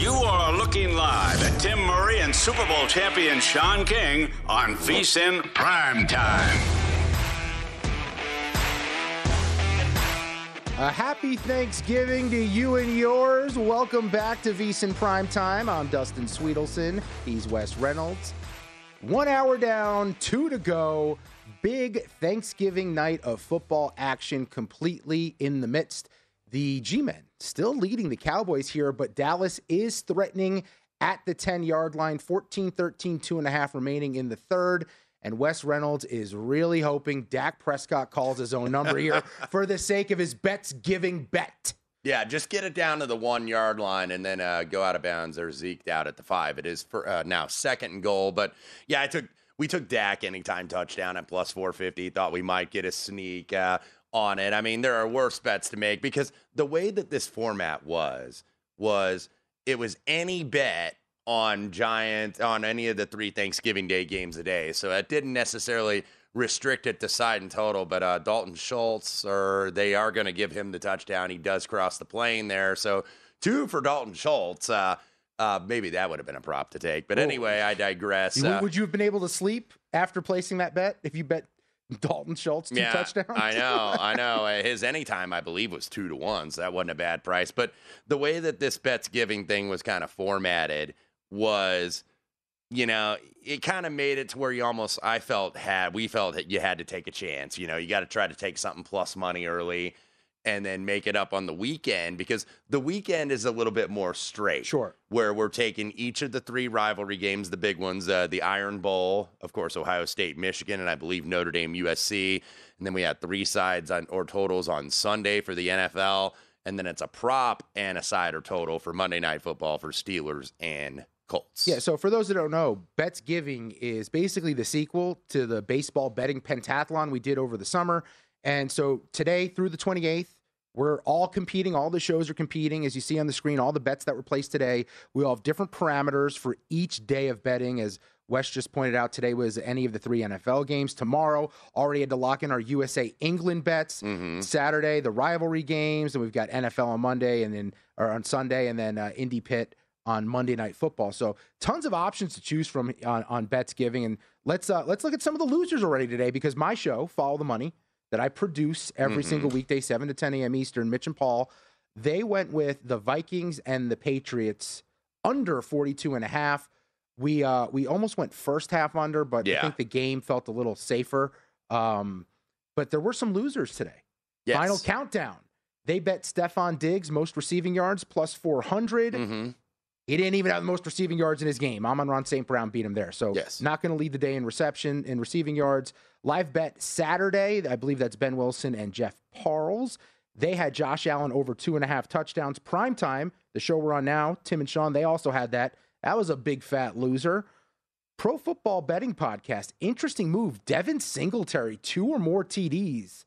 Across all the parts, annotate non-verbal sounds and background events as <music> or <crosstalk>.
You are looking live at Tim Murray and Super Bowl champion Sean King on VSIN Prime Time. A happy Thanksgiving to you and yours. Welcome back to VSIN Prime Time. I'm Dustin Swedelson. He's Wes Reynolds. One hour down, two to go. Big Thanksgiving night of football action completely in the midst. The G Men still leading the Cowboys here, but Dallas is threatening at the 10 yard line. 14 13, two and a half remaining in the third. And Wes Reynolds is really hoping Dak Prescott calls his own number here <laughs> for the sake of his bets giving bet. Yeah, just get it down to the one yard line and then uh, go out of bounds or zeked out at the five. It is for uh, now second and goal. But yeah, I took we took Dak anytime touchdown at plus 450. Thought we might get a sneak uh, on it. I mean, there are worse bets to make because the way that this format was was it was any bet on Giant on any of the three Thanksgiving Day games a day. So it didn't necessarily restrict it to side and total, but uh, Dalton Schultz, or they are going to give him the touchdown. He does cross the plane there. So two for Dalton Schultz. Uh, uh, maybe that would have been a prop to take. But anyway, I digress. Uh, would you have been able to sleep after placing that bet if you bet Dalton Schultz two yeah, touchdowns? I know, <laughs> I know. Uh, his anytime, I believe, was two to one, so that wasn't a bad price. But the way that this bets giving thing was kind of formatted was, you know, it kind of made it to where you almost, I felt, had, we felt that you had to take a chance. You know, you got to try to take something plus money early and then make it up on the weekend because the weekend is a little bit more straight. Sure. Where we're taking each of the three rivalry games, the big ones, uh, the Iron Bowl, of course, Ohio State, Michigan, and I believe Notre Dame, USC. And then we had three sides on or totals on Sunday for the NFL. And then it's a prop and a side or total for Monday Night Football for Steelers and Colts. Yeah, so for those that don't know, Bets Giving is basically the sequel to the baseball betting pentathlon we did over the summer. And so today through the 28th, we're all competing. All the shows are competing. As you see on the screen, all the bets that were placed today, we all have different parameters for each day of betting. As Wes just pointed out, today was any of the three NFL games. Tomorrow, already had to lock in our USA England bets. Mm-hmm. Saturday, the rivalry games. And we've got NFL on Monday and then, or on Sunday, and then uh, Indy Pitt on Monday Night Football. So tons of options to choose from on, on bets giving. And let's uh, let's look at some of the losers already today because my show, Follow the Money, that I produce every Mhm. single weekday, 7 to 10 a.m. Eastern, Mitch and Paul, they went with the Vikings and the Patriots under 42 and a half. We uh we almost went first half under, but I think the game felt a little safer. Um, but there were some losers today. Yes. Final countdown. They bet Stefon Diggs most receiving yards plus 400. Mhm. He didn't even have the most receiving yards in his game. Amon-Ra St. Brown beat him there. So Yes. not going to lead the day in reception and receiving yards. Live bet Saturday. I believe that's Ben Wilson and Jeff Parles. They had Josh Allen over two and a half touchdowns. Prime time, the show we're on now, Tim and Sean, they also had that. That was a big fat loser. Pro Football Betting Podcast. Interesting move. Devin Singletary, two or more TDs.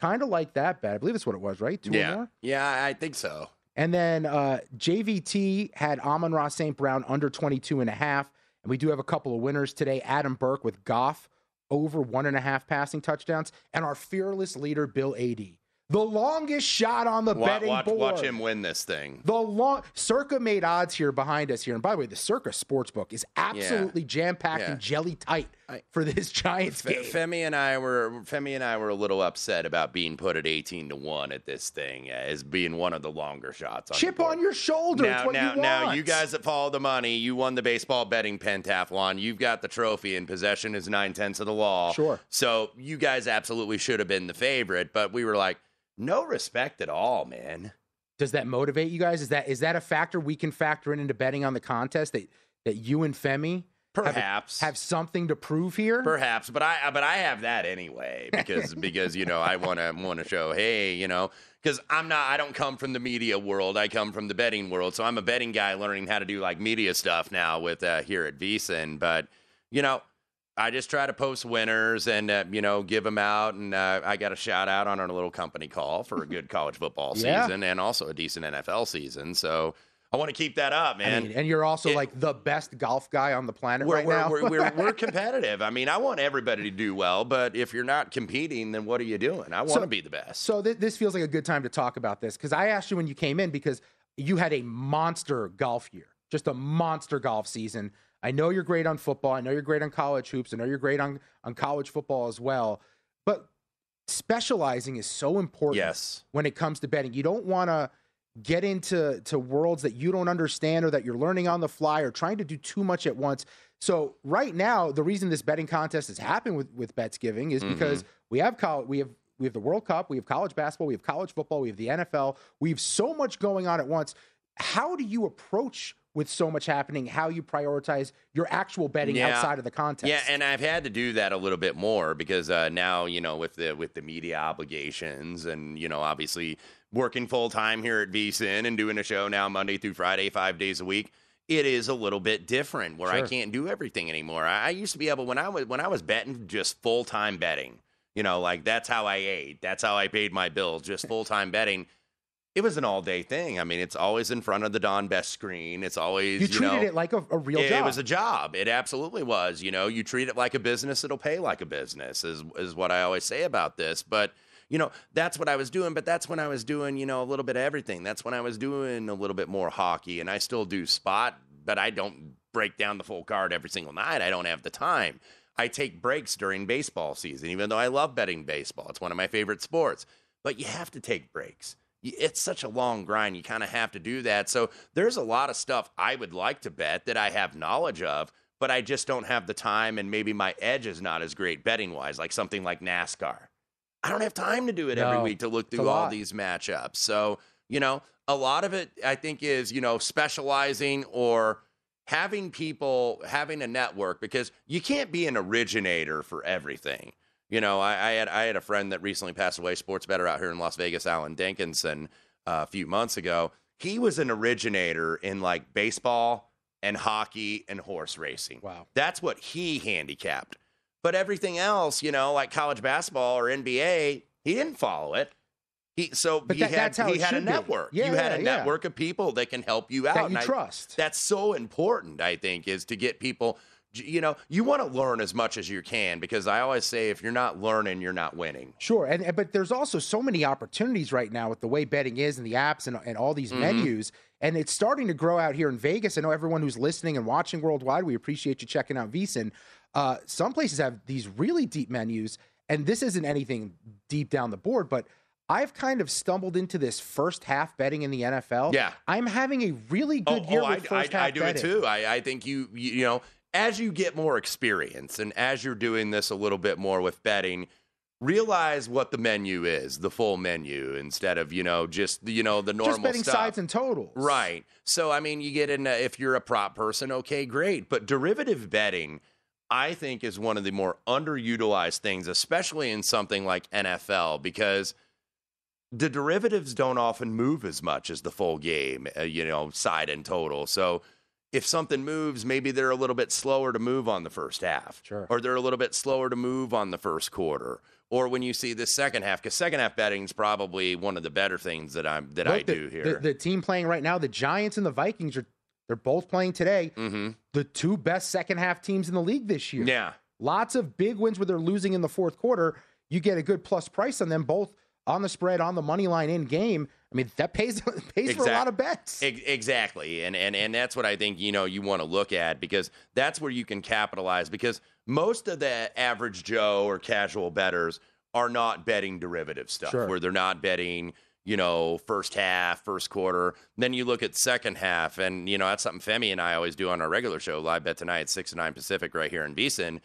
Kind of like that bet. I believe that's what it was, right? Two or yeah, more? yeah, I think so. And then uh, JVT had Amon Ross St. Brown under 22 and a half. And we do have a couple of winners today. Adam Burke with Goff over one and a half passing touchdowns. And our fearless leader, Bill Adee. The longest shot on the Wa- betting watch, board. watch him win this thing. The long Circa made odds here behind us here. And by the way, the Circa Sportsbook is absolutely jam packed Yeah. and jelly tight <laughs> for this Giants Fe- game. Femi and I were Femi and I were a little upset about being put at eighteen to one at this thing uh, as being one of the longer shots. On the Chip on your shoulder. Now, it's what now, you now, you guys that follow the money, you won the baseball betting pentathlon. You've got the trophy, and possession is nine tenths of the law. Sure. So you guys absolutely should have been the favorite, but we were like, no respect at all, man. Does that motivate you guys? Is that is that a factor we can factor in into betting on the contest that that you and Femi have a- Perhaps. have, something to prove here? Perhaps, but I but I have that anyway <laughs> because because you know I want to want to show hey you know because I'm not I don't come from the media world I come from the betting world so I'm a betting guy learning how to do like media stuff now with uh, here at VSiN but you know I just try to post winners and uh, you know give them out and uh, I got a shout out on our little company call for a good college football <laughs> Yeah. season and also a decent NFL season so I want to keep that up I man mean, and you're also It- like the best golf guy on the planet we're, right we're, now. We're, we're, <laughs> we're competitive. I mean, I want everybody to do well, but if you're not competing, then what are you doing? I want So- to be the best. So th- this feels like a good time to talk about this because I asked you when you came in because you had a monster golf year, just a monster golf season. I know you're great on football. I know you're great on college hoops. I know you're great on on college football as well. But specializing is so important Yes. when it comes to betting. You don't want to get into to worlds that you don't understand or that you're learning on the fly or trying to do too much at once. So right now, the reason this betting contest is happening with with bets giving is because we have college, we have we have the World Cup, we have college basketball, we have college football, we have the NFL, we have so much going on at once. How do you approach with so much happening? How you prioritize your actual betting Yeah. outside of the contest? Yeah, and I've had to do that a little bit more because uh, now you know with the with the media obligations and you know obviously working full time here at VSIN and doing a show now Monday through Friday, five days a week. It is a little bit different where I can't do everything anymore. I, I used to be able when I was when I was betting just full time betting. You know, like that's how I ate. That's how I paid my bills. Just full time betting. It was an all day thing. I mean, it's always in front of the Don Best screen. It's always you you treated know, it like a, a real it, job. it was a job. It absolutely was. You know, you treat it like a business, it'll pay like a business, is is what I always say about this. But you know, that's what I was doing. But that's when I was doing, you know, a little bit of everything. That's when I was doing a little bit more hockey, and I still do spot, but I don't break down the full card every single night. I don't have the time. I take breaks during baseball season, even though I love betting baseball. It's one of my favorite sports. But you have to take breaks. It's such a long grind. You kind of have to do that. So there's a lot of stuff I would like to bet that I have knowledge of, but I just don't have the time, and maybe my edge is not as great betting wise, like something like NASCAR. I don't have time to do it every week to look through all these matchups. So, you know, a lot of it I think is, you know, specializing or having people having a network because you can't be an originator for everything. You know, I, I had I had a friend that recently passed away, sports better out here in Las Vegas, Alan Denkinson, uh, a few months ago. He was an originator in like baseball and hockey and horse racing. Wow. That's what he handicapped. But everything else, you know, like college basketball or NBA, he didn't follow it. He so But he that- had that's how he had a network. Yeah, you had yeah, a yeah. network of people that can help you out. that and you I- trust. that's so important, I think, is to get people. You know, you want to learn as much as you can because I always say if you're not learning, you're not winning. Sure, and and- but there's also so many opportunities right now with the way betting is and the apps and, and all these Mm-hmm. menus, and it's starting to grow out here in Vegas. I know everyone who's listening and watching worldwide. We appreciate you checking out VSiN. Uh, some places have these really deep menus, and this isn't anything deep down the board, but I've kind of stumbled into this first half betting in the NFL. Yeah. I'm having a really good oh, year oh, with I, first I, half I do betting. it too. I, I think you, you, you know, as you get more experience and as you're doing this a little bit more with betting, realize what the menu is, the full menu, instead of you know just you know the normal Just betting stuff. sides and totals. Right. So I mean, you get in uh, if you're a prop person, okay, great. But derivative betting, I think, is one of the more underutilized things, especially in something like NFL, because the derivatives don't often move as much as the full game, uh, you know, side and total. So if something moves, maybe they're a little bit slower to move on the first half, Sure. or they're a little bit slower to move on the first quarter. Or when you see the second half, because second half betting is probably one of the better things that I'm that I the- do here. The, the team playing right now, the Giants and the Vikings are they're both playing today. hmm The two best second half teams in the league this year. Yeah. Lots of big wins where they're losing in the fourth quarter. You get a good plus price on them both on the spread, on the money line in game. I mean, that pays <laughs> pays for a lot of bets. Exactly. And, and and that's what I think, you know, you want to look at because that's where you can capitalize because most of the average Joe or casual betters are not betting derivative stuff Sure. where they're not betting, you know, first half, first quarter. Then you look at second half and, you know, that's something Femi and I always do on our regular show, Live Bet Tonight, 6 to 9 Pacific right here in VSiN.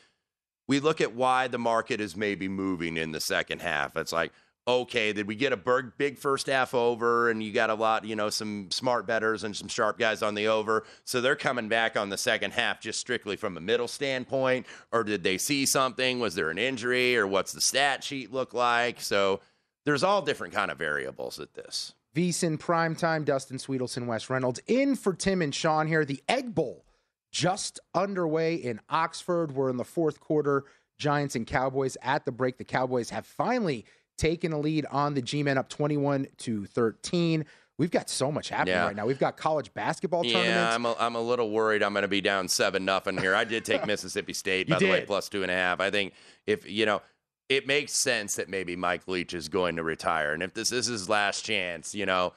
We look at why the market is maybe moving in the second half. It's like, okay, did we get a big first half over and you got a lot, you know, some smart betters and some sharp guys on the over. So they're coming back on the second half just strictly from a middle standpoint. Or did they see something? Was there an injury or what's the stat sheet look like? So there's all different kind of variables at this. VSIN primetime, Dustin Swedelson, Wes Reynolds. In for Tim and Sean here. The Egg Bowl just underway in Oxford. We're in the fourth quarter. Giants and Cowboys at the break. The Cowboys have finally taken a lead on the G Men up 21 to 13. We've got so much happening Yeah. right now. We've got college basketball Yeah, tournaments. I'm a, I'm a little worried I'm going to be down seven nothing here. I did take <laughs> Mississippi State, You by the way, plus two and a half. I think if you know, it makes sense that maybe Mike Leach is going to retire, and if this is his last chance, you know,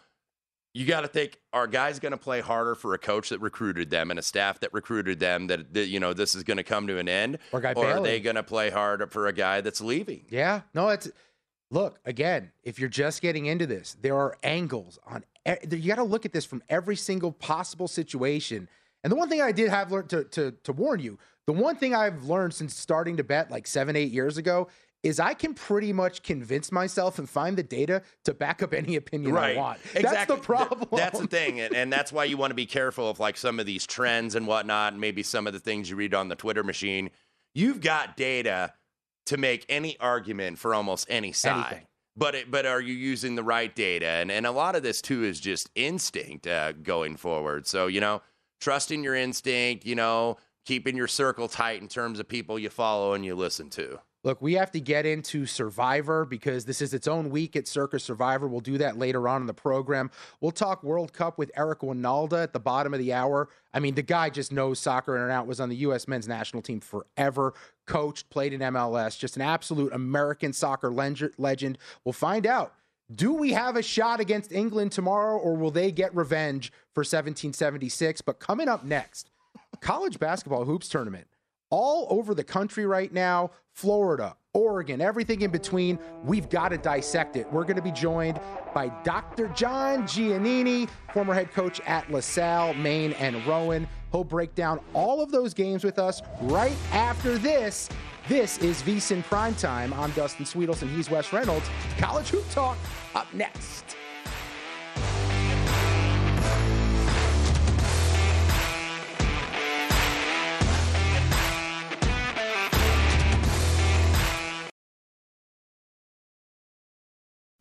you got to think: Are guys going to play harder for a coach that recruited them and a staff that recruited them? That, that you know, this is going to come to an end, Or or are they going to play harder for a guy that's leaving? Yeah, no, it's look again. If you're just getting into this, there are angles on. You got to look at this from every single possible situation. And the one thing I did have learned to, to to warn you, the one thing I've learned since starting to bet like seven eight years ago is I can pretty much convince myself and find the data to back up any opinion I want. That's the Th- problem. That's the thing, and, and that's why you want to be careful of like some of these trends and whatnot, and maybe some of the things you read on the Twitter machine. You've got data to make any argument for almost any side. Anything. But it, but are you using the right data? And and a lot of this too is just instinct uh, going forward. So you know, trusting your instinct. You know, keeping your circle tight in terms of people you follow and you listen to. Look, we have to get into Survivor because this is its own week at Circa Survivor. We'll do that later on in the program. We'll talk World Cup with Eric Wynalda at the bottom of the hour. I mean, the guy just knows soccer in and out, was on the U.S. men's national team forever, coached, played in MLS, just an absolute American soccer legend. We'll find out. Do we have a shot against England tomorrow, or will they get revenge for 1776? But coming up next, college basketball hoops tournament all over the country right now Florida, Oregon, everything in between. We've got to dissect it. We're going to be joined by Dr. John Giannini, former head coach at LaSalle, Maine, and Rowan. He'll break down all of those games with us right after this. This is VSIN Primetime. I'm Dustin Swedelson. He's Wes Reynolds. College Hoop Talk up next.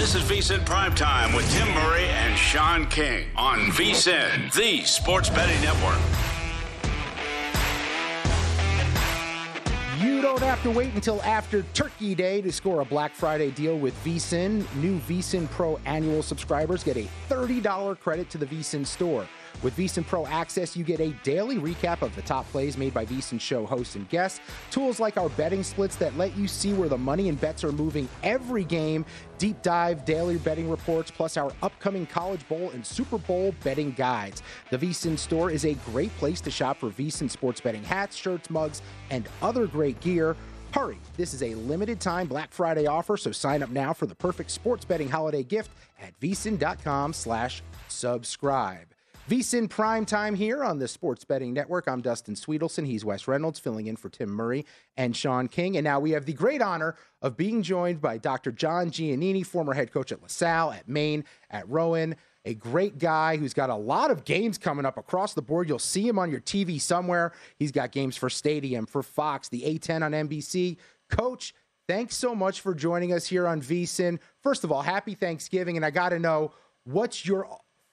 This is VSIN Primetime with Tim Murray and Sean King on VSIN, the sports betting network. You don't have to wait until after Turkey Day to score a Black Friday deal with VSIN. New VSIN Pro annual subscribers get a $30 credit to the VSIN store. With VSIN Pro Access, you get a daily recap of the top plays made by VSIN show hosts and guests, tools like our betting splits that let you see where the money and bets are moving every game, deep dive daily betting reports, plus our upcoming College Bowl and Super Bowl betting guides. The VSIN store is a great place to shop for VSIN sports betting hats, shirts, mugs, and other great gear. Hurry, this is a limited time Black Friday offer, so sign up now for the perfect sports betting holiday gift at vsin.com slash subscribe. VSIN Prime Time here on the Sports Betting Network. I'm Dustin Swedelson. He's Wes Reynolds, filling in for Tim Murray and Sean King. And now we have the great honor of being joined by Dr. John Giannini, former head coach at LaSalle, at Maine, at Rowan. A great guy who's got a lot of games coming up across the board. You'll see him on your TV somewhere. He's got games for Stadium, for Fox, the A10 on NBC. Coach, thanks so much for joining us here on VSIN. First of all, happy Thanksgiving. And I got to know, what's your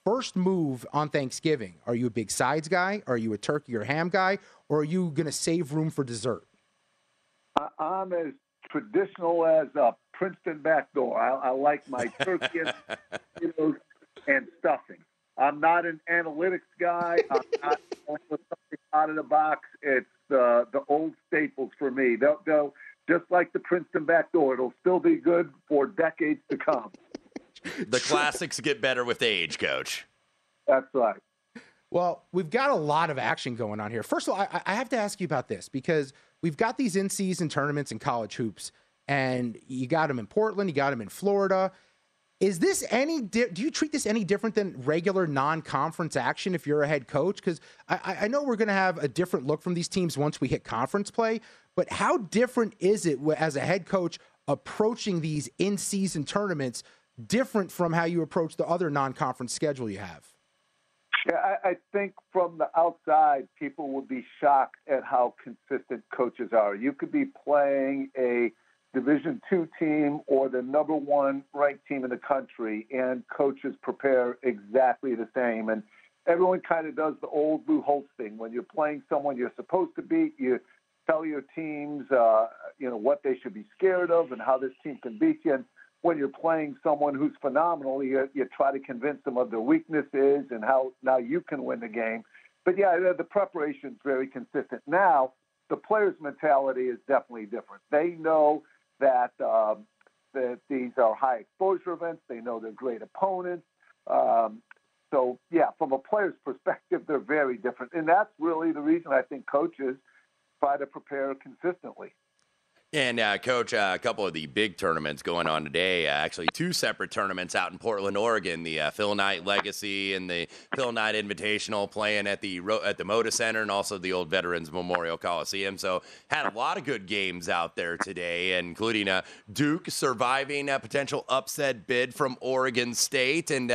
first move on Thanksgiving? Are you a big sides guy? Are you a turkey or ham guy? Or are you going to save room for dessert? I'm as traditional as a Princeton backdoor. I, I like my turkey and, <laughs> and stuffing. I'm not an analytics guy. I'm not something out of the box. It's the the old staples for me. They'll, they'll just like the Princeton backdoor. It'll still be good for decades to come. <laughs> The classics get better with age, coach. That's right. Well, we've got a lot of action going on here. First of all, I, I have to ask you about this because we've got these in season tournaments in college hoops, and you got them in Portland, you got them in Florida. Is this any? Di- do you treat this any different than regular non-conference action if you're a head coach? Because I, I know we're going to have a different look from these teams once we hit conference play. But how different is it as a head coach approaching these in-season tournaments different from how you approach the other non-conference schedule you have? Yeah, I, I think from the outside, people would be shocked at how consistent coaches are. You could be playing a Division two team or the number one ranked team in the country, and coaches prepare exactly the same. And everyone kind of does the old Lou Holtz thing. When you're playing someone you're supposed to beat, you tell your teams, uh, you know, what they should be scared of and how this team can beat you. And when you're playing someone who's phenomenal, you, you try to convince them of their weaknesses and how now you can win the game. But yeah, the, preparation is very consistent. Now, the players' mentality is definitely different. They know that um, that these are high exposure events. They know they're great opponents. Um, so yeah, from a player's <laughs> perspective, they're very different, and that's really the reason I think coaches try to prepare consistently. And uh, coach, uh, a couple of the big tournaments going on today. Uh, actually, two separate tournaments out in Portland, Oregon. The uh, Phil Knight Legacy and the Phil Knight Invitational playing at the at the Moda Center and also the old Veterans Memorial Coliseum. So had a lot of good games out there today, including uh, Duke surviving a potential upset bid from Oregon State and.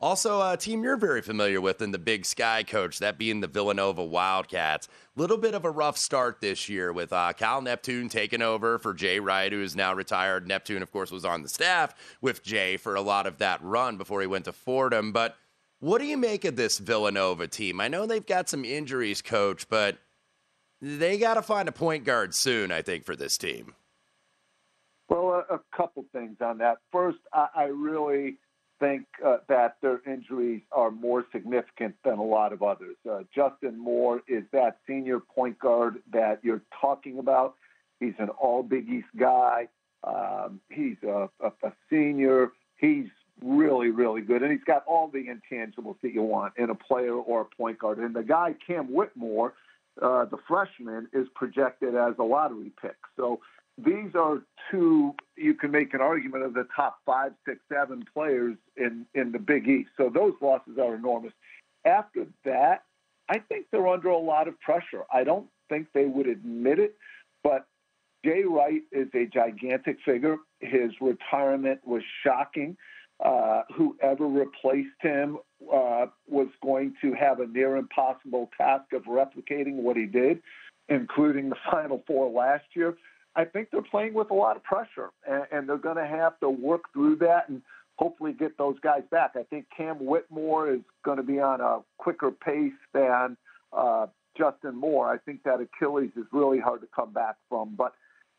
Uh, also, a team you're very familiar with in the Big Sky, coach, that being the Villanova Wildcats. Little bit of a rough start this year with uh, Kyle Neptune taking over for Jay Wright, who is now retired. Neptune, of course, was on the staff with Jay for a lot of that run before he went to Fordham. But what do you make of this Villanova team? I know they've got some injuries, coach, but they got to find a point guard soon, I think, for this team. Well, a, a couple things on that. First, I, I really think uh, that their injuries are more significant than a lot of others. Uh, Justin Moore is that senior point guard that you're talking about. He's an all Big East guy. Um, he's a, a, a senior. He's really, really good. And he's got all the intangibles that you want in a player or a point guard. And the guy, Cam Whitmore, uh, the freshman, is projected as a lottery pick. So these are two you can make an argument of the top five, six, seven players in in the Big East. So those losses are enormous. After that, I think they're under a lot of pressure. I don't think they would admit it, but Jay Wright is a gigantic figure. His retirement was shocking. Uh, whoever replaced him uh, was going to have a near impossible task of replicating what he did, including the Final Four last year. I think they're playing with a lot of pressure, and, and they're going to have to work through that and hopefully get those guys back. I think Cam Whitmore is going to be on a quicker pace than uh, Justin Moore. I think that Achilles is really hard to come back from. But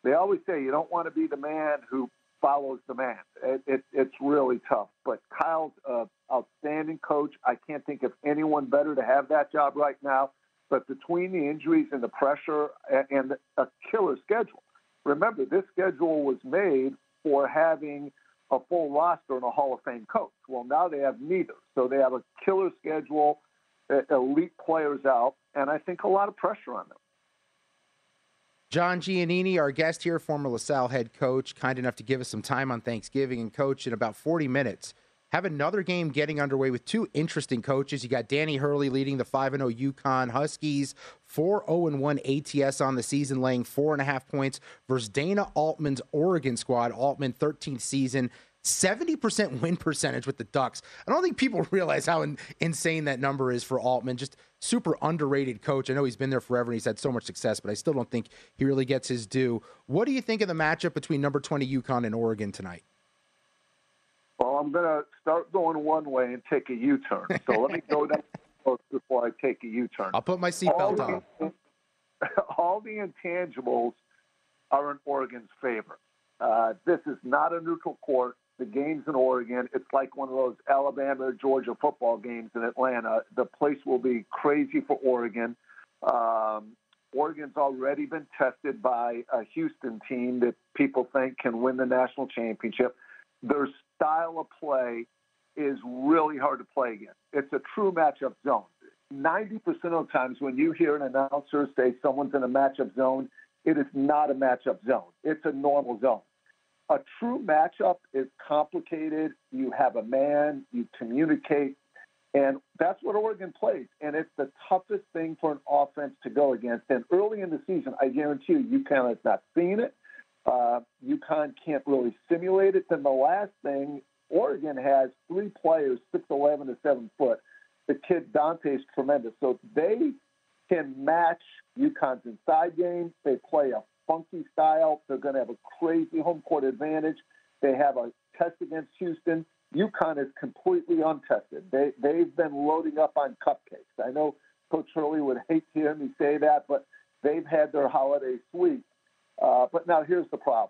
they always say you don't want to be the man who follows the man. It, it, it's really tough. But Kyle's an outstanding coach. I can't think of anyone better to have that job right now. But between the injuries and the pressure and a killer schedule, remember, this schedule was made for having a full roster and a Hall of Fame coach. Well, now they have neither. So they have a killer schedule, elite players out, and I think a lot of pressure on them. John Giannini, our guest here, former LaSalle head coach, kind enough to give us some time on Thanksgiving and coach in about 40 minutes have another game getting underway with two interesting coaches. You got Danny Hurley leading the 5 0 UConn Huskies, 4 0 1 ATS on the season, laying four and a half points versus Dana Altman's Oregon squad. Altman, 13th season. 70% win percentage with the Ducks. I don't think people <laughs> realize how in, insane that number is for Altman. Just super underrated coach. I know he's been there forever and he's had so much success, but I still don't think he really gets his due. What do you think of the matchup between number 20 UConn and Oregon tonight? Well, I'm going to start going one way and take a U-turn. So let me go down <laughs> before I take a U-turn. I'll put my seatbelt on. The, <laughs> all the intangibles are in Oregon's favor. Uh, this is not a neutral court. The game's in Oregon. It's like one of those Alabama or Georgia football games in Atlanta. The place will be crazy for Oregon. Um, Oregon's already been tested by a Houston team that people think can win the national championship. Their style of play is really hard to play against. It's a true matchup zone. 90% of the times when you hear an announcer say someone's in a matchup zone, it is not a matchup zone. It's a normal zone. A true matchup is complicated. You have a man, you communicate, and that's what Oregon plays. And it's the toughest thing for an offense to go against. And early in the season, I guarantee you, kind of not seeing it. Uh, UConn can't really simulate it. Then the last thing, Oregon has three players, 6'11 to 7 foot. The kid Dante is tremendous. So they can match UConn's inside game. They play a funky style. They're going to have a crazy home court advantage. They have a test against Houston. UConn is completely untested. They, they've been loading up on cupcakes. I know Coach Hurley would hate to hear me say that, but they've had their holiday sweep. Uh, but now here's the problem,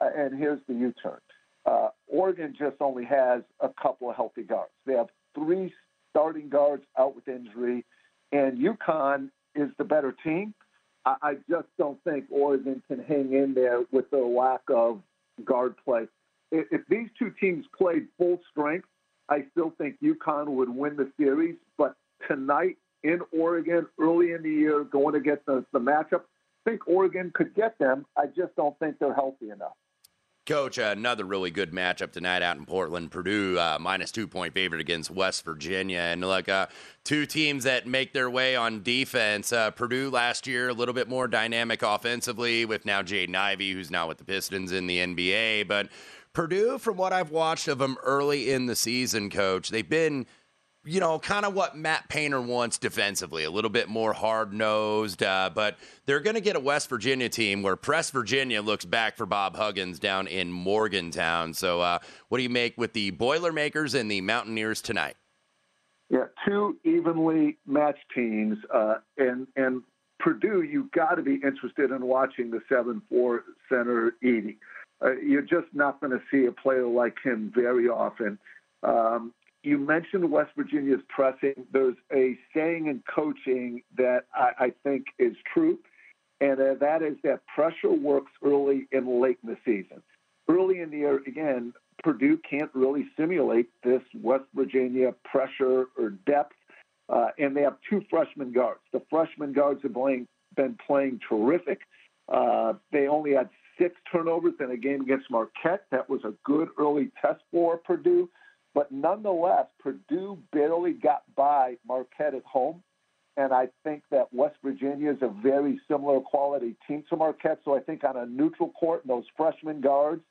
uh, and here's the U turn. Uh, Oregon just only has a couple of healthy guards. They have three starting guards out with injury, and UConn is the better team. I, I just don't think Oregon can hang in there with the lack of guard play. If, if these two teams played full strength, I still think UConn would win the series. But tonight in Oregon, early in the year, going against the, the matchup, think Oregon could get them. I just don't think they're healthy enough. Coach, another really good matchup tonight out in Portland. Purdue uh, minus two point favorite against West Virginia, and like uh, two teams that make their way on defense. Uh, Purdue last year a little bit more dynamic offensively with now Jaden Ivey, who's now with the Pistons in the NBA. But Purdue, from what I've watched of them early in the season, Coach, they've been you know, kind of what Matt Painter wants defensively, a little bit more hard nosed. Uh, but they're going to get a West Virginia team where Press Virginia looks back for Bob Huggins down in Morgantown. So, uh, what do you make with the Boilermakers and the Mountaineers tonight? Yeah, two evenly matched teams, uh, and and Purdue, you've got to be interested in watching the seven-four center Edey. Uh, you're just not going to see a player like him very often. Um, you mentioned West Virginia's pressing. There's a saying in coaching that I, I think is true, and uh, that is that pressure works early and late in the season. Early in the year, again, Purdue can't really simulate this West Virginia pressure or depth, uh, and they have two freshman guards. The freshman guards have playing, been playing terrific. Uh, they only had six turnovers in a game against Marquette. That was a good early test for Purdue. But nonetheless, Purdue barely got by Marquette at home. And I think that West Virginia is a very similar quality team to Marquette. So I think on a neutral court, and those freshman guards,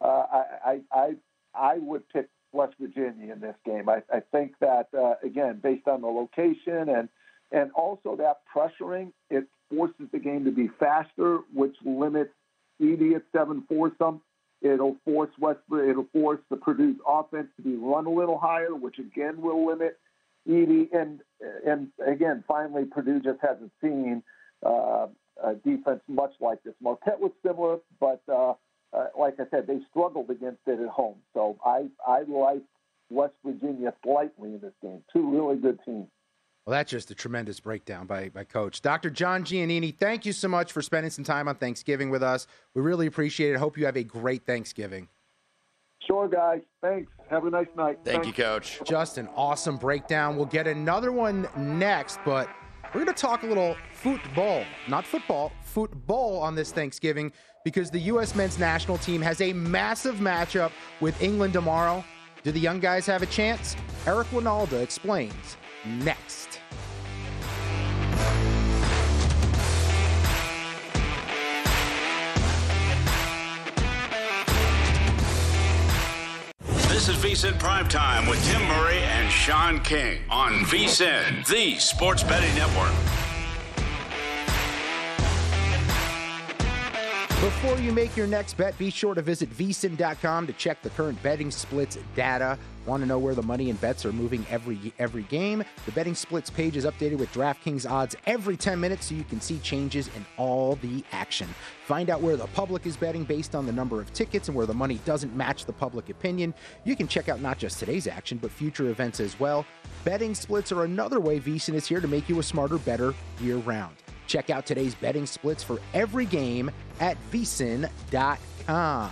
uh, I, I, I would pick West Virginia in this game. I, I think that uh, again, based on the location and and also that pressuring, it forces the game to be faster, which limits Edey at seven four some. It'll force West. It'll force the Purdue's offense to be run a little higher, which again will limit Edey. And and again, finally, Purdue just hasn't seen uh, a defense much like this. Marquette was similar, but uh, uh, like I said, they struggled against it at home. So I I like West Virginia slightly in this game. Two really good teams. Well, that's just a tremendous breakdown by, by Coach. Dr. John Giannini, thank you so much for spending some time on Thanksgiving with us. We really appreciate it. Hope you have a great Thanksgiving. Sure, guys. Thanks. Have a nice night. Thank Thanks. you, Coach. Just an awesome breakdown. We'll get another one next, but we're going to talk a little football, not football, football on this Thanksgiving because the U.S. men's national team has a massive matchup with England tomorrow. Do the young guys have a chance? Eric Wynalda explains next. This is VSIN Primetime with Tim Murray and Sean King on VSIN, the sports betting network. Before you make your next bet, be sure to visit vsin.com to check the current betting splits data. Want to know where the money and bets are moving every every game? The betting splits page is updated with DraftKings odds every 10 minutes so you can see changes in all the action. Find out where the public is betting based on the number of tickets and where the money doesn't match the public opinion. You can check out not just today's action, but future events as well. Betting splits are another way VSIN is here to make you a smarter, better year round. Check out today's betting splits for every game at vsin.com.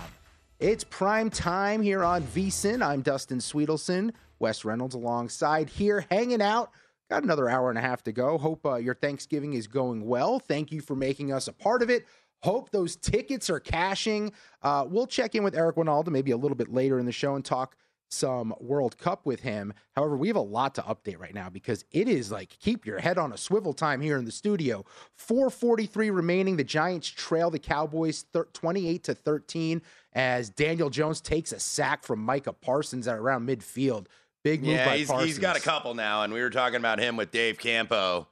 It's prime time here on vsin. I'm Dustin Swedelson, Wes Reynolds alongside here, hanging out. Got another hour and a half to go. Hope uh, your Thanksgiving is going well. Thank you for making us a part of it. Hope those tickets are cashing. Uh, we'll check in with Eric Wynalda maybe a little bit later in the show and talk some World Cup with him. However, we have a lot to update right now because it is like keep your head on a swivel time here in the studio. 443 remaining. The Giants trail the Cowboys 28 to 13 as Daniel Jones takes a sack from Micah Parsons at around midfield. Big move yeah, by he's, Parsons. he's got a couple now, and we were talking about him with Dave Campo.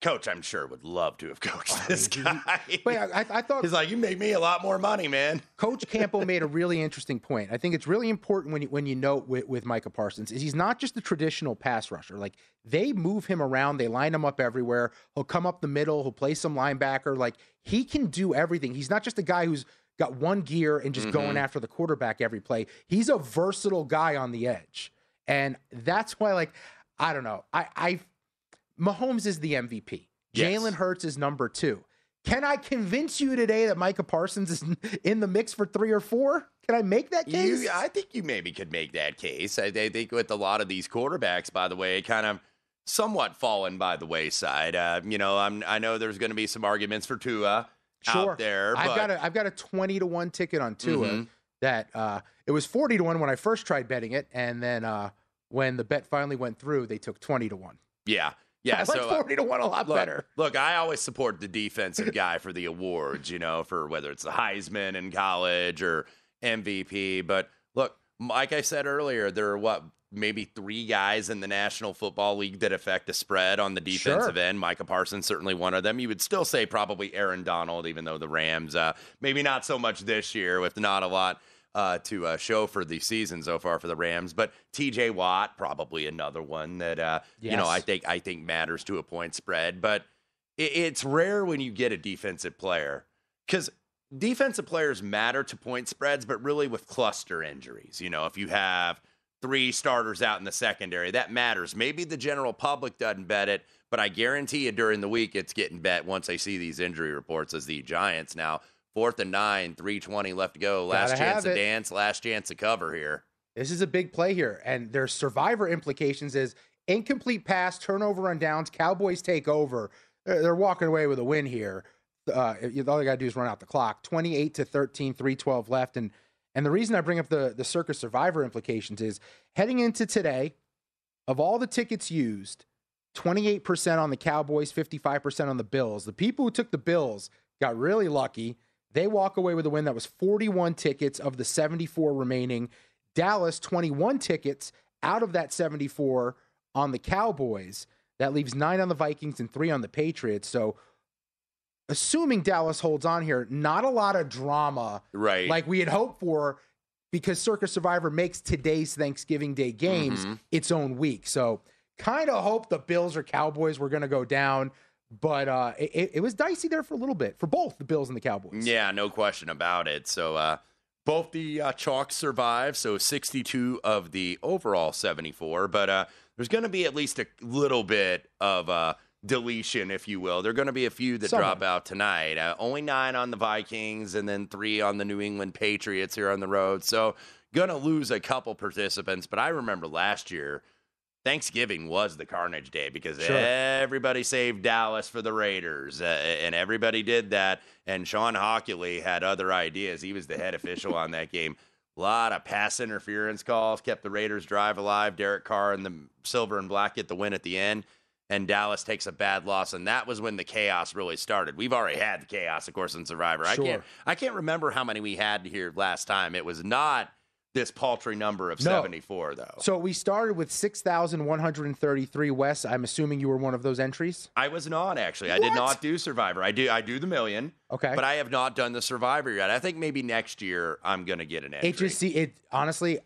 Coach, I'm sure would love to have <laughs> coached this guy. Wait, I, I thought he's like, you make me a lot more money, man. Coach <laughs> Campo made a really interesting point. I think it's really important when you when you note with, with Micah Parsons is he's not just a traditional pass rusher. Like they move him around, they line him up everywhere. He'll come up the middle, he'll play some linebacker. Like he can do everything. He's not just a guy who's got one gear and just going Mhm. after the quarterback every play. He's a versatile guy on the edge. And that's why, like, I don't know. I, I Mahomes is the MVP. Yes. Jalen Hurts is number two. Can I convince you today that Micah Parsons is <laughs> in the mix for three or four? Can I make that case? You, I think you maybe could make that case. I, I think with a lot of these quarterbacks, by the way, kind of somewhat fallen by the wayside. Uh, you know, I'm, I know there's going to be some arguments for Tua sure. out there. I've but got a I've got a twenty to one ticket on Tua Mhm. that uh, it was forty to one when I first tried betting it, and then uh, when the bet finally went through, they took twenty to one. yeah, yeah. I <laughs> like so uh, 40 to 1 a lot look, better. Look, I always support the defensive guy for the awards. You know, for whether it's the Heisman in college or MVP. But look, like I said earlier, there are what maybe three guys in the National Football League that affect the spread on the defensive Sure. end. Micah Parsons certainly one of them. You would still say probably Aaron Donald, even though the Rams, uh, maybe not so much this year with not a lot uh, to uh, show for the season so far for the Rams. But T.J. Watt, probably another one that uh, you know I think I think matters to a point spread. But it, it's rare when you get a defensive player because defensive players matter to point spreads, but really with cluster injuries. You know, if you have three starters out in the secondary, that matters. Maybe the general public doesn't bet it, but I guarantee you during the week it's getting bet once they see these injury reports as the Giants now. Fourth and nine, 320 left to go. Last Gotta chance to it. dance, last chance to cover here. This is a big play here, and there's survivor implications. Is incomplete pass, turnover on downs, Cowboys take over. They're, walking away with a win here. Uh, you- all they got to do is run out the clock. 28 to 13, 312 left, and and the reason I bring up the the Circa survivor implications is heading into today, of all the tickets used, 28% on the Cowboys, 55% on the Bills. The people who took the Bills got really lucky. They walk away with a win that was 41 tickets of the 74 remaining. Dallas, 21 tickets out of that 74 on the Cowboys. That leaves nine on the Vikings and three on the Patriots. So, assuming Dallas holds on here, not a lot of drama Right. like we had hoped for because Circa Survivor makes today's Thanksgiving Day games Mhm. its own week. So kind of hope the Bills or Cowboys were going to go down, but uh, it, it was dicey there for a little bit for both the Bills and the Cowboys. Yeah, no question about it. So uh, both the uh, chalks survive. So 62 of the overall 74. But uh, there's going to be at least a little bit of uh, deletion, if you will. There are going to be a few that Somewhat. drop out tonight. Uh, only nine on the Vikings, and then three on the New England Patriots here on the road. So going to lose a couple participants. But I remember last year. Thanksgiving was the carnage day because Sure. everybody saved Dallas for the Raiders, uh, and everybody did that. And Shawn Hochuli had other ideas. He was the head official on that game. A lot of pass interference calls kept the Raiders' drive alive. Derek Carr and the silver and black get the win at the end, and Dallas takes a bad loss. And that was when the chaos really started. We've already had the chaos, of course, in Survivor. I can't, I can't remember how many we had here last time. It was not this paltry number of No. 74, though. So we started with 6,133. Wes, I'm assuming you were one of those entries. I was not actually. I did not do Survivor. I do. I do the million. Okay. But I have not done the Survivor yet. I think maybe next year I'm gonna get an entry. It just see it honestly.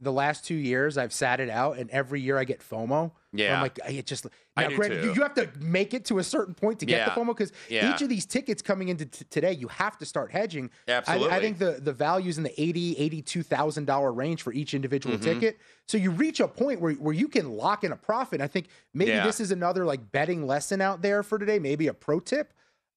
The last two years I've sat it out, and every year I get FOMO. Yeah. I'm like it just. Now, do granted, you, you have to make it to a certain point to get Yeah. the FOMO because Yeah. each of these tickets coming into t- today, you have to start hedging. I- I, think the the values in the eighty eighty two thousand dollar range for each individual Mhm. ticket. So you reach a point where where you can lock in a profit. I think maybe Yeah. this is another like betting lesson out there for today. Maybe a pro tip.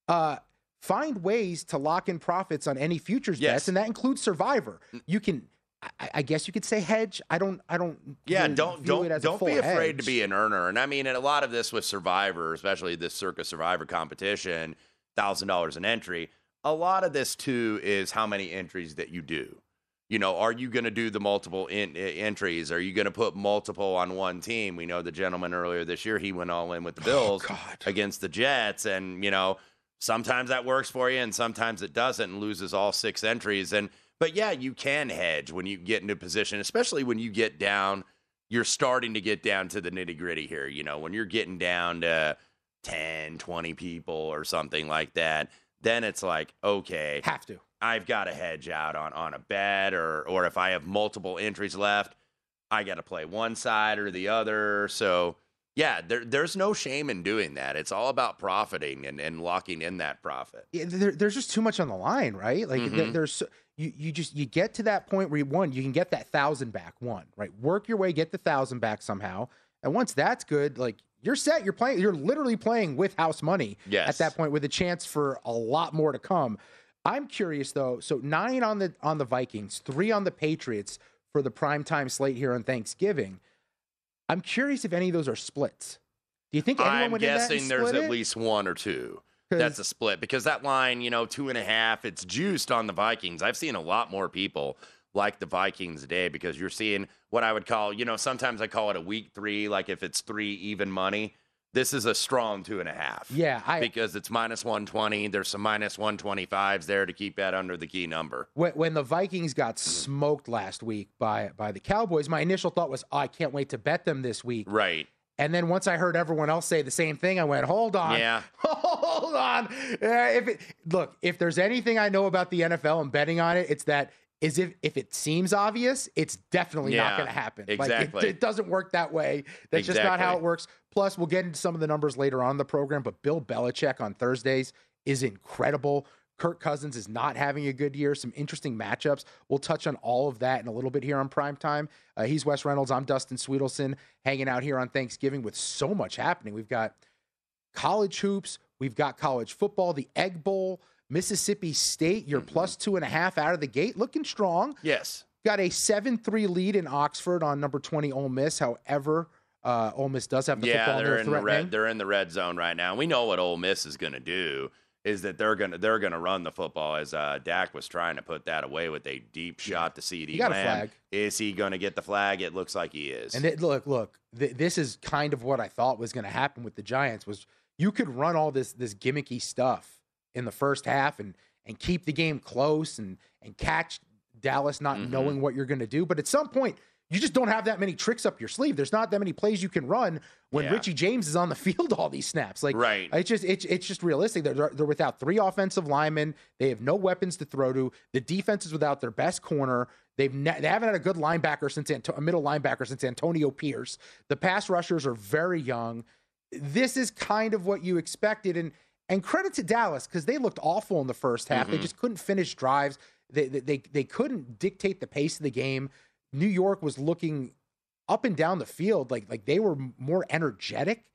Uh, find ways to lock in profits on any futures Yes. bets, and that includes Survivor. You can, I, I guess you could say hedge. I don't, I don't. Yeah, really don't don't it as don't be afraid to be an earner. And I mean, and a lot of this with Survivor, especially this Circa Survivor competition, thousand dollars an entry. A lot of this too is how many entries that you do. You know, are you going to do the multiple in, i- entries? Are you going to put multiple on one team? We know the gentleman earlier this year he went all in with the oh, Bills against the Jets, and you know sometimes that works for you, and sometimes it doesn't, and loses all six entries. And but yeah, you can hedge when you get into position, especially when you get down. You're starting to get down to the nitty gritty here. You know, when you're getting down to 10, 20 people or something like that, then it's like, okay, have to. I've got to hedge out on on a bet, or or if I have multiple entries left, I got to play one side or the other. So Yeah, there, there's no shame in doing that. It's all about profiting and, and locking in that profit. Yeah, there, there's just too much on the line, right? Like there, Mhm. there's you you just you get to that point where you one you can get that thousand back one right work your way get the thousand back somehow and once that's good like you're set you're playing you're literally playing with house money Yes. at that point with a chance for a lot more to come. I'm curious though. So nine on the on the Vikings, three on the Patriots for the primetime slate here on Thanksgiving. I'm curious if any of those are splits. Do you think anyone I'm would in that and guessing there's at it? least one or two. That's a split because that line, you know, two and a half, it's juiced on the Vikings. I've seen a lot more people like the Vikings today because you're seeing what I would call, you know, sometimes I call it a week three, like if it's three even money. This is a strong two and a half. Yeah, I because it's minus 120. There's some minus 125s there to keep that under the key number. when, when the Vikings got mm-hmm. smoked last week by by the Cowboys, my initial thought was, oh, I can't wait to bet them this week. Right. And then once I heard everyone else say the same thing, I went, hold on. Yeah. <laughs> Hold on. Uh, if it, look, if there's anything I know about the NFL and betting on it, it's that is if if it seems obvious, it's definitely not going to happen. Like, exactly. it, it doesn't work that way. That's just not how it works. Plus, we'll get into some of the numbers later on in the program, but Bill Belichick on Thursdays is incredible. Kirk Cousins is not having a good year. Some interesting matchups. We'll touch on all of that in a little bit here on prime time. Uh, he's Wes Reynolds. I'm Dustin Swedelson, hanging out here on Thanksgiving with so much happening. We've got college hoops. We've got college football, the Egg Bowl, Mississippi State. You're plus two and a half out of the gate, looking strong. Yes. Got a 7 3 lead in Oxford on number 20 Ole Miss. However, uh, Ole Miss does have the yeah, football. they're in the red. They're in the red zone right now. We know what Ole Miss is going to do. Is that they're gonna they're gonna run the football as uh, Dak was trying to put that away with a deep shot to CD He got a Lamb. flag. Is he going to get the flag? It looks like he is. And it, look, look, th- this is kind of what I thought was going to happen with the Giants was you could run all this this gimmicky stuff in the first half and and keep the game close and and catch Dallas not Mm-hmm. knowing what you're going to do, but at some point you just don't have that many tricks up your sleeve. There's not that many plays you can run when Yeah. Richie James is on the <laughs> field all these snaps. Like Right. it's just it's it's just realistic. They're they're without three offensive linemen. They have no weapons to throw to. The defense is without their best corner. They've ne- they haven't had a good linebacker since Anto- a middle linebacker since Antonio Pierce. The pass rushers are very young. This is kind of what you expected, and and credit to Dallas because they looked awful in the first half. They Mhm. just couldn't finish drives. They, they they they couldn't dictate the pace of the game. New York was looking up and down the field like like they were more energetic,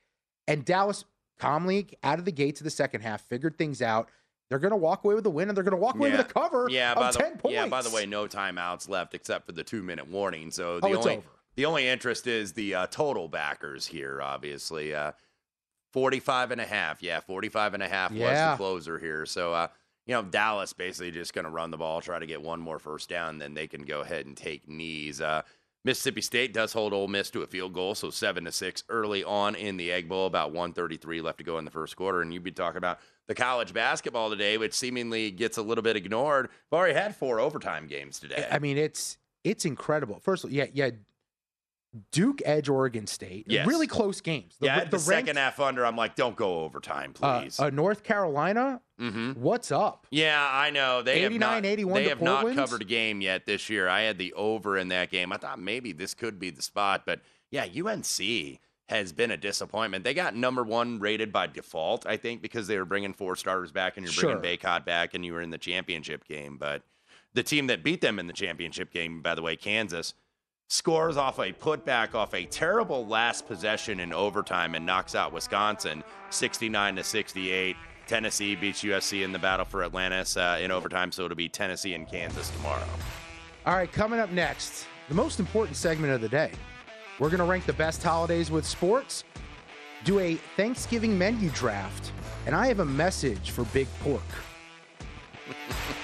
and Dallas calmly out of the gates of the second half figured things out. They're going to walk away with the win, and they're going to walk away with a cover Yeah, by the, ten points. Yeah, by the way, no timeouts left except for the two minute warning. So the Oh, only the only interest is the uh, total backers here, obviously. Uh, 45 and a half. Yeah, 45 and a half was the closer here. So uh, you know, Dallas basically just going to run the ball, try to get one more first down, then they can go ahead and take knees. Uh, Mississippi State does hold Ole Miss to a field goal, so seven to six early on in the Egg Bowl. About 133 left to go in the first quarter, and you'd be talking about the college basketball today, which seemingly gets a little bit ignored. We've already had four overtime games today. I mean, it's it's incredible. First, of all, yeah, yeah. Duke Edge Oregon State, Yes. really close games. yeah, the, the, second half under, I'm like, don't go overtime, uh, please. uh, North Carolina, mm-hmm. what's up? Yeah, I know. They have not, 81 They have not covered a game yet this year. I had the over in that game. I thought maybe this could be the spot, but yeah, UNC has been a disappointment. They got number one rated by default, I think, because they were bringing four starters back and you're Sure. bringing Bacot back and you were in the championship game. But the team that beat them in the championship game, by the way, Kansas, scores off a putback off a terrible last possession in overtime and knocks out Wisconsin 69 to 68. Tennessee beats USC in the battle for Atlantis uh, in overtime, so it'll be Tennessee and Kansas tomorrow. All right, coming up next, the most important segment of the day. We're going to rank the best holidays with sports, do a Thanksgiving menu draft, and I have a message for Big Pork. <laughs>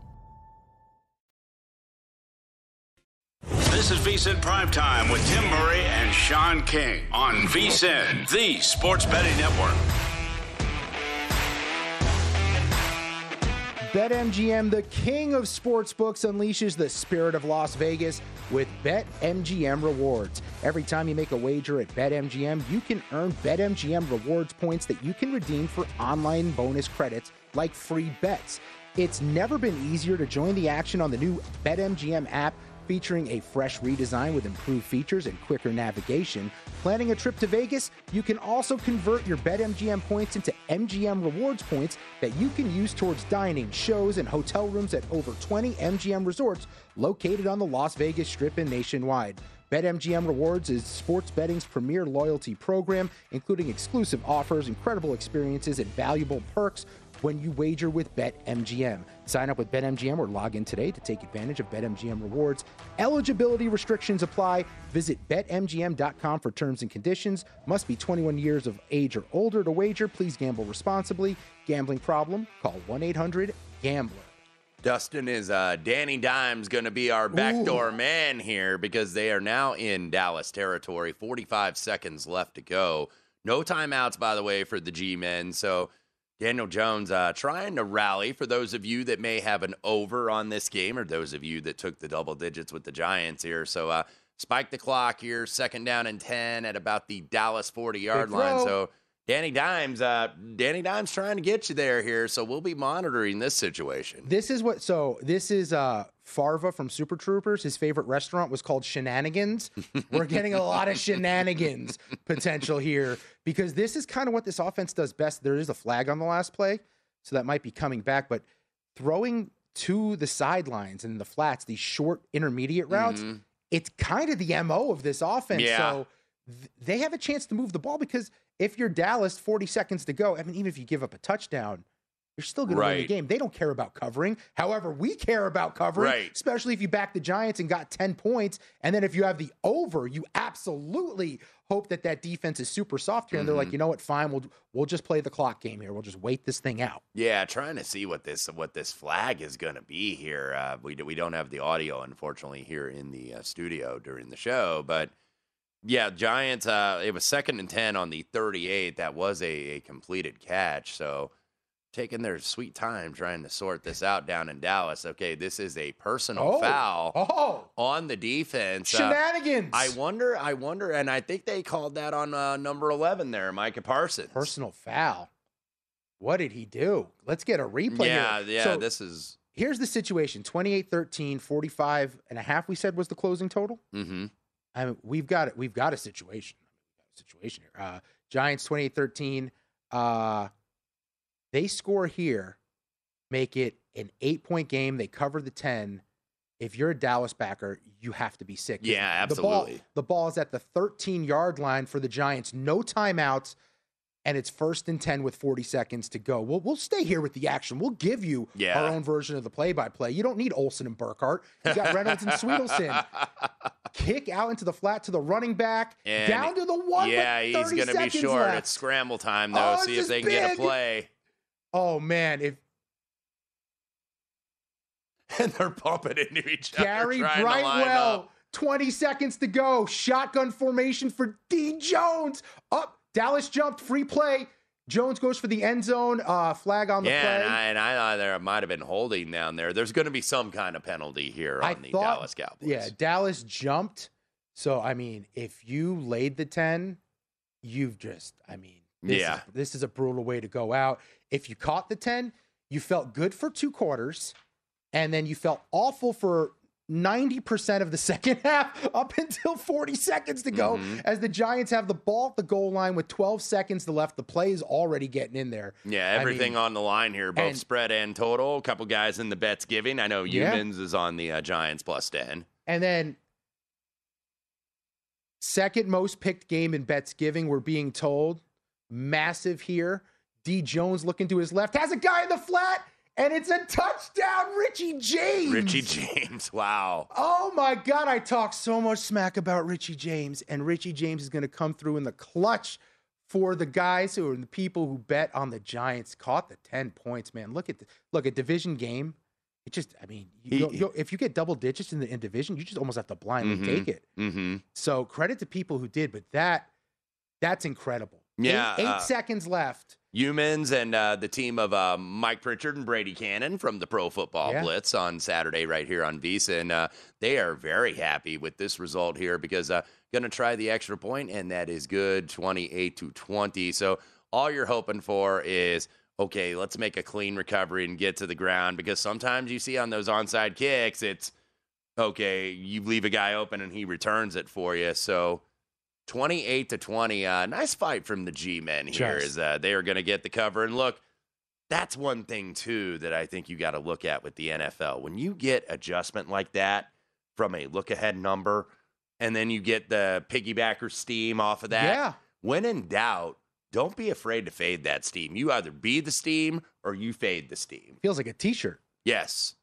This is VSIN Primetime with Tim Murray and Sean King on VSIN, the sports betting network. BetMGM, the king of sportsbooks, unleashes the spirit of Las Vegas with BetMGM rewards. Every time you make a wager at BetMGM, you can earn BetMGM rewards points that you can redeem for online bonus credits like free bets. It's never been easier to join the action on the new BetMGM app featuring a fresh redesign with improved features and quicker navigation. Planning a trip to Vegas? You can also convert your BetMGM points into MGM rewards points that you can use towards dining, shows, and hotel rooms at over 20 MGM resorts located on the Las Vegas Strip and nationwide. BetMGM Rewards is sports betting's premier loyalty program, including exclusive offers, incredible experiences, and valuable perks when you wager with BetMGM. Sign up with BetMGM or log in today to take advantage of BetMGM rewards. Eligibility restrictions apply. Visit betmgm.com for terms and conditions. Must be 21 years of age or older to wager. Please gamble responsibly. Gambling problem? Call 1-800-GAMBLER. Dustin is uh, Danny Dimes going to be our backdoor man here because they are now in Dallas territory. 45 seconds left to go. No timeouts, by the way, for the G men. So Daniel Jones uh, trying to rally for those of you that may have an over on this game or those of you that took the double digits with the Giants here. So uh, spike the clock here, second down and 10 at about the Dallas 40 yard line. So Danny Dimes, uh, Danny Dimes trying to get you there here. So we'll be monitoring this situation. This is what. So this is uh Farva from Super Troopers. His favorite restaurant was called Shenanigans. We're getting a lot of shenanigans <laughs> potential here because this is kind of what this offense does best. There is a flag on the last play, so that might be coming back, but throwing to the sidelines and the flats, these short intermediate routes, Mhm. it's kind of the MO of this offense. Yeah. So th- they have a chance to move the ball because if you're Dallas, 40 seconds to go, I mean, even if you give up a touchdown, you're still going to win the game. They don't care about covering. However, we care about covering, Right. especially if you back the Giants and got 10 points. And then if you have the over, you absolutely hope that that defense is super soft here. And they're Mm-hmm. like, you know what? Fine. We'll, we'll just play the clock game here. We'll just wait this thing out. Yeah, trying to see what this what this flag is going to be here. Uh, we we don't have the audio, unfortunately, here in the uh, studio during the show, but yeah, Giants. Uh, it was second and ten on the 38. That was a, a completed catch. So taking their sweet time trying to sort this out down in Dallas. Okay, this is a personal Oh. foul Oh. on the defense. Uh, Shenanigans. I wonder. I wonder, and I think they called that on uh, number 11 there, Micah Parsons. Personal foul. What did he do? Let's get a replay Yeah, here. yeah. So this is. here's the situation 28 13, 45 and a half, we said was the closing total. Mm-hmm. I mean, we've got it. We've got a situation. Situation here. Uh, Giants 28 13. They score here, make it an eight point game. They cover the 10. If you're a Dallas backer, you have to be sick. Yeah, The ball, absolutely. the ball is at the 13 yard line for the Giants. No timeouts. And it's first and 10 with 40 seconds to go. We'll, we'll stay here with the action. We'll give you Yeah. our own version of the play by play. You don't need Olsen and Burkhardt. You got Reynolds and Swedelson. <laughs> Kick out into the flat to the running back, And down to the one. Yeah, he's going to be short. left. It's scramble time, though. Oh, See if they can get a play. Oh man, if <laughs> And they're bumping into each other. Gary to line Brightwell, up. 20 seconds to go, shotgun formation for D Jones. Up, Dallas jumped, free play. Jones goes for the end zone, uh, flag on the Yeah, play. and I, and I thought there might have been holding down there. There's going to be some kind of penalty here I on the thought- Dallas Cowboys. Yeah, Dallas jumped. So I mean, if you laid the 10, you've just I mean, this Yeah. is, this is a brutal way to go out. If you caught the 10, you felt good for two quarters, and then you felt awful for 90% of the <laughs> second half up until 40 seconds to go Mm-hmm. as the Giants have the ball at the goal line with 12 seconds to left. The play is already getting in there. Yeah, I everything mean, on the line here, both and- spread and total. A couple guys in the bets giving. I know Yeah. Humans is on the uh, Giants plus 10. And then second most picked game in bets giving, we're being told. Massive here. D Jones looking to his left, has a guy in the flat, and it's a touchdown, Richie James. Richie James. Wow. Oh my God, I talk so much smack about Richie James, and Richie James is going to come through in the clutch for the guys who are the people who bet on the Giants. Caught the 10 points, man. Look at the, look at division game. It just, I mean, you, He- you'll- if you get double digits in the in division, you just almost have to blindly Mhm. take it. Mm-hmm. So credit to people who did, but that that's incredible. Yeah, eight, eight uh, seconds left. Humans and uh, the team of uh, Mike Pritchard and Brady Kannon from the Pro Football Yeah. Blitz on Saturday right here on VSiN. And uh, they are very happy with this result here because uh, going to try the extra point, and that is good 28 to 20. So all you're hoping for is okay, let's make a clean recovery and get to the ground because sometimes you see on those onside kicks, it's okay, you leave a guy open and he returns it for you. So 28 to 20. Uh, nice fight from the G men here Just- uh, they are going to get the cover. And look, that's one thing too that I think you got to look at with the NFL. When you get adjustment like that from a look ahead number, and then you get the piggybacker steam off of that. Yeah. When in doubt, don't be afraid to fade that steam. You either be the steam or you fade the steam. Feels like a T-shirt, Yes.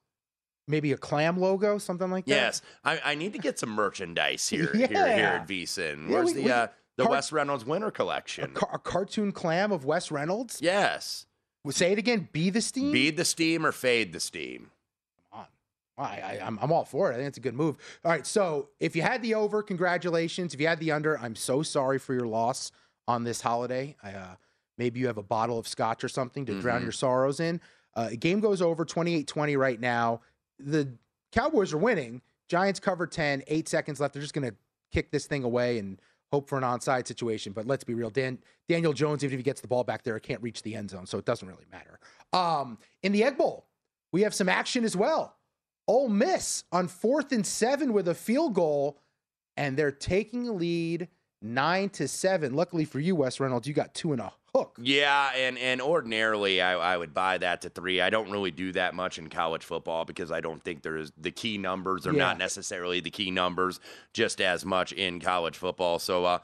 Maybe a clam logo, something like that. Yes, I, I need to get some merchandise <laughs> here here, here Yeah. at. Yeah, Where's we- the we- uh, the Car- Wes Reynolds Winter Collection? Car- a cartoon clam of Wes Reynolds. yes, Well, Say it again. Be the steam. bead the steam or fade the steam. Come on, I, I, I'm, I'm all for it. I think it's a good move. All right. So if you had the over, congratulations. If you had the under, I'm so sorry for your loss on this holiday. I, uh, maybe you have a bottle of scotch or something to drown Mhm. your sorrows in. Uh, game goes over 28 20 right now. The Cowboys are winning. Giants cover 10, eight seconds left. They're just going to kick this thing away and hope for an onside situation. But let's be real. Dan, Daniel Jones, even if he gets the ball back there, can't reach the end zone. So it doesn't really matter. Um, in the Egg Bowl, we have some action as well. Ole Miss on fourth and seven with a field goal, and they're taking a lead nine to seven. Luckily for you, Wes Reynolds, you got two and a hook. Yeah, and and ordinarily I, I would buy that to three. I don't really do that much in college football because I don't think there's the key numbers are Yeah. not necessarily the key numbers just as much in college football. So uh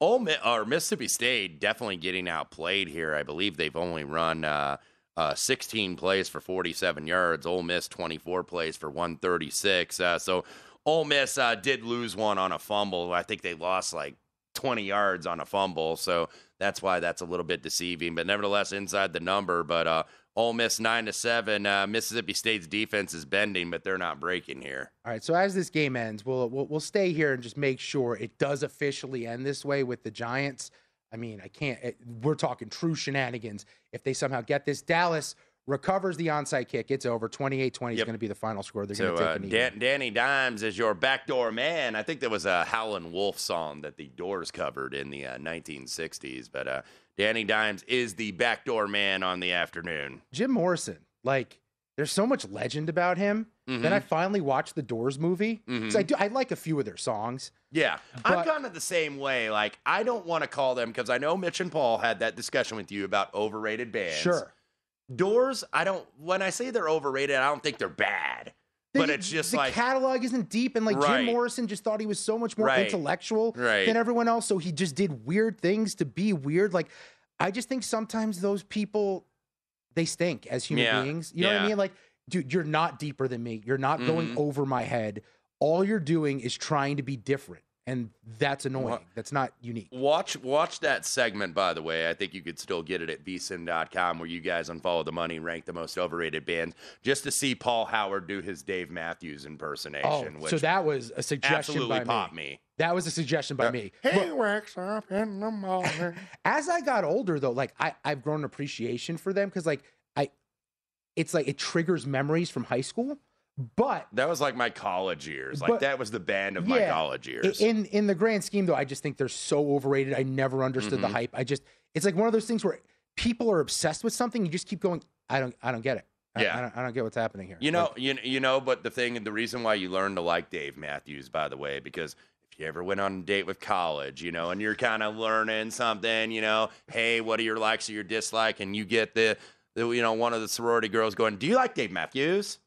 Ole Miss, or Mississippi State definitely getting outplayed here. I believe they've only run uh uh, 16 plays for 47 yards. Ole Miss 24 plays for 136. Uh, so Ole Miss uh, did lose one on a fumble. I think they lost like 20 yards on a fumble. So that's why that's a little bit deceiving. But nevertheless, inside the number. But uh, Ole Miss nine to seven. Uh, Mississippi State's defense is bending, but they're not breaking here. All right. So as this game ends, we'll, we'll we'll stay here and just make sure it does officially end this way with the Giants. I mean, I can't. It, we're talking true shenanigans. If they somehow get this, Dallas recovers the onside kick. It's over. 28 20 is going to be the final score. They're So going to take uh. Dan- Danny Dimes is your backdoor man. I think there was a Howlin' Wolf song that the Doors covered in the uh, 1960s, but uh, Danny Dimes is the backdoor man on the afternoon. Jim Morrison, like, there's so much legend about him. Then Mhm. I finally watched the Doors movie. 'Cause I do. I like a few of their songs. Yeah, I'm But- kind of the same way. Like, I don't want to call them because I know Mitch and Paul had that discussion with you about overrated bands. Sure. Doors, I don't. When I say they're overrated, I don't think they're bad. but it's just the like catalog isn't deep, and like Right. Jim Morrison just thought he was so much more Right. intellectual Right. than everyone else, so he just did weird things to be weird. Like, I just think sometimes those people they stink as human Yeah. beings. You know what I mean? Like, dude, you're not deeper than me. You're not going Mhm. over my head. All you're doing is trying to be different, and that's annoying. That's not unique. Watch watch that segment, by the way. I think you could still get it at vsin.com where you guys unfollow the money, rank the most overrated bands, just to see Paul Howard do his Dave Matthews impersonation. Oh, so that was a suggestion by me. me. That was a suggestion by Uh, me. He wakes up in the morning. <laughs> as I got older though, like I, I've grown an appreciation for them because like I it's like it triggers memories from high school. But That was like my college years. Like But- that was the band of my college years. In in the grand scheme though, I just think they're so overrated. I never understood the Mhm. hype. I just it's like one of those things where people are obsessed with something, you just keep going, I don't I don't get it. I, Yeah. I don't, I don't get what's happening here. You know, you, you know, but the thing, the reason why you learn to like Dave Matthews, by the way, because if you ever went on a date with college, you know, and you're kind of learning something, you know, hey, what are your likes or your dislike, and you get the, the, you know, one of the sorority girls going, "Do you like Dave Matthews?"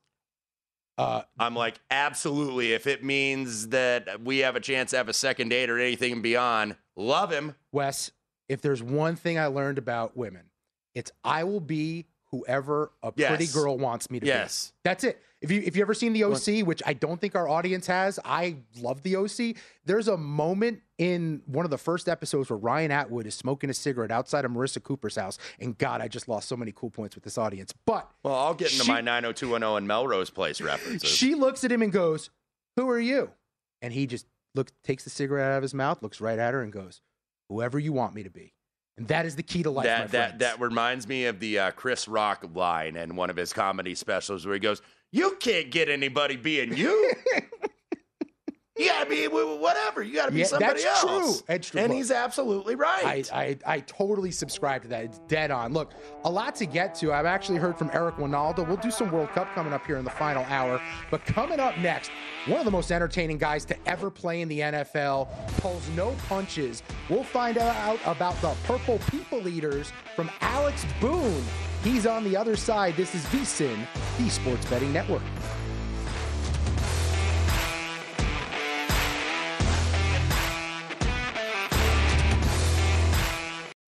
Uh, I'm like, absolutely. If it means that we have a chance to have a second date or anything beyond, love him. Wes, if there's one thing I learned about women, it's I will be whoever a pretty girl wants me to Yes. be. That's it. If you if you ever seen the OC, which I don't think our audience has, I love the OC. There's a moment in one of the first episodes where Ryan Atwood is smoking a cigarette outside of Marissa Cooper's house, and God, I just lost so many cool points with this audience. But Well, I'll get into She- my 90210 and Melrose Place references. she looks at him and goes, "Who are you?" And he just looks, takes the cigarette out of his mouth, looks right at her, and goes, "Whoever you want me to be." And that is the key to life, my that that that reminds me of the uh, Chris Rock line in one of his comedy specials where he goes, "You can't get anybody being you. <laughs> be whatever. You gotta be Yeah, somebody that's else." true. That's true. And he's absolutely right. I, I, I totally subscribe to that. It's dead on. Look, a lot to get to. I've actually heard from Eric Wynalda. We'll do some World Cup coming up here in the final hour. But coming up next, one of the most entertaining guys to ever play in the NFL pulls no punches. We'll find out about the Purple People Eaters from Alex Boone. He's on the other side. This is VSIN, the Sports Betting Network.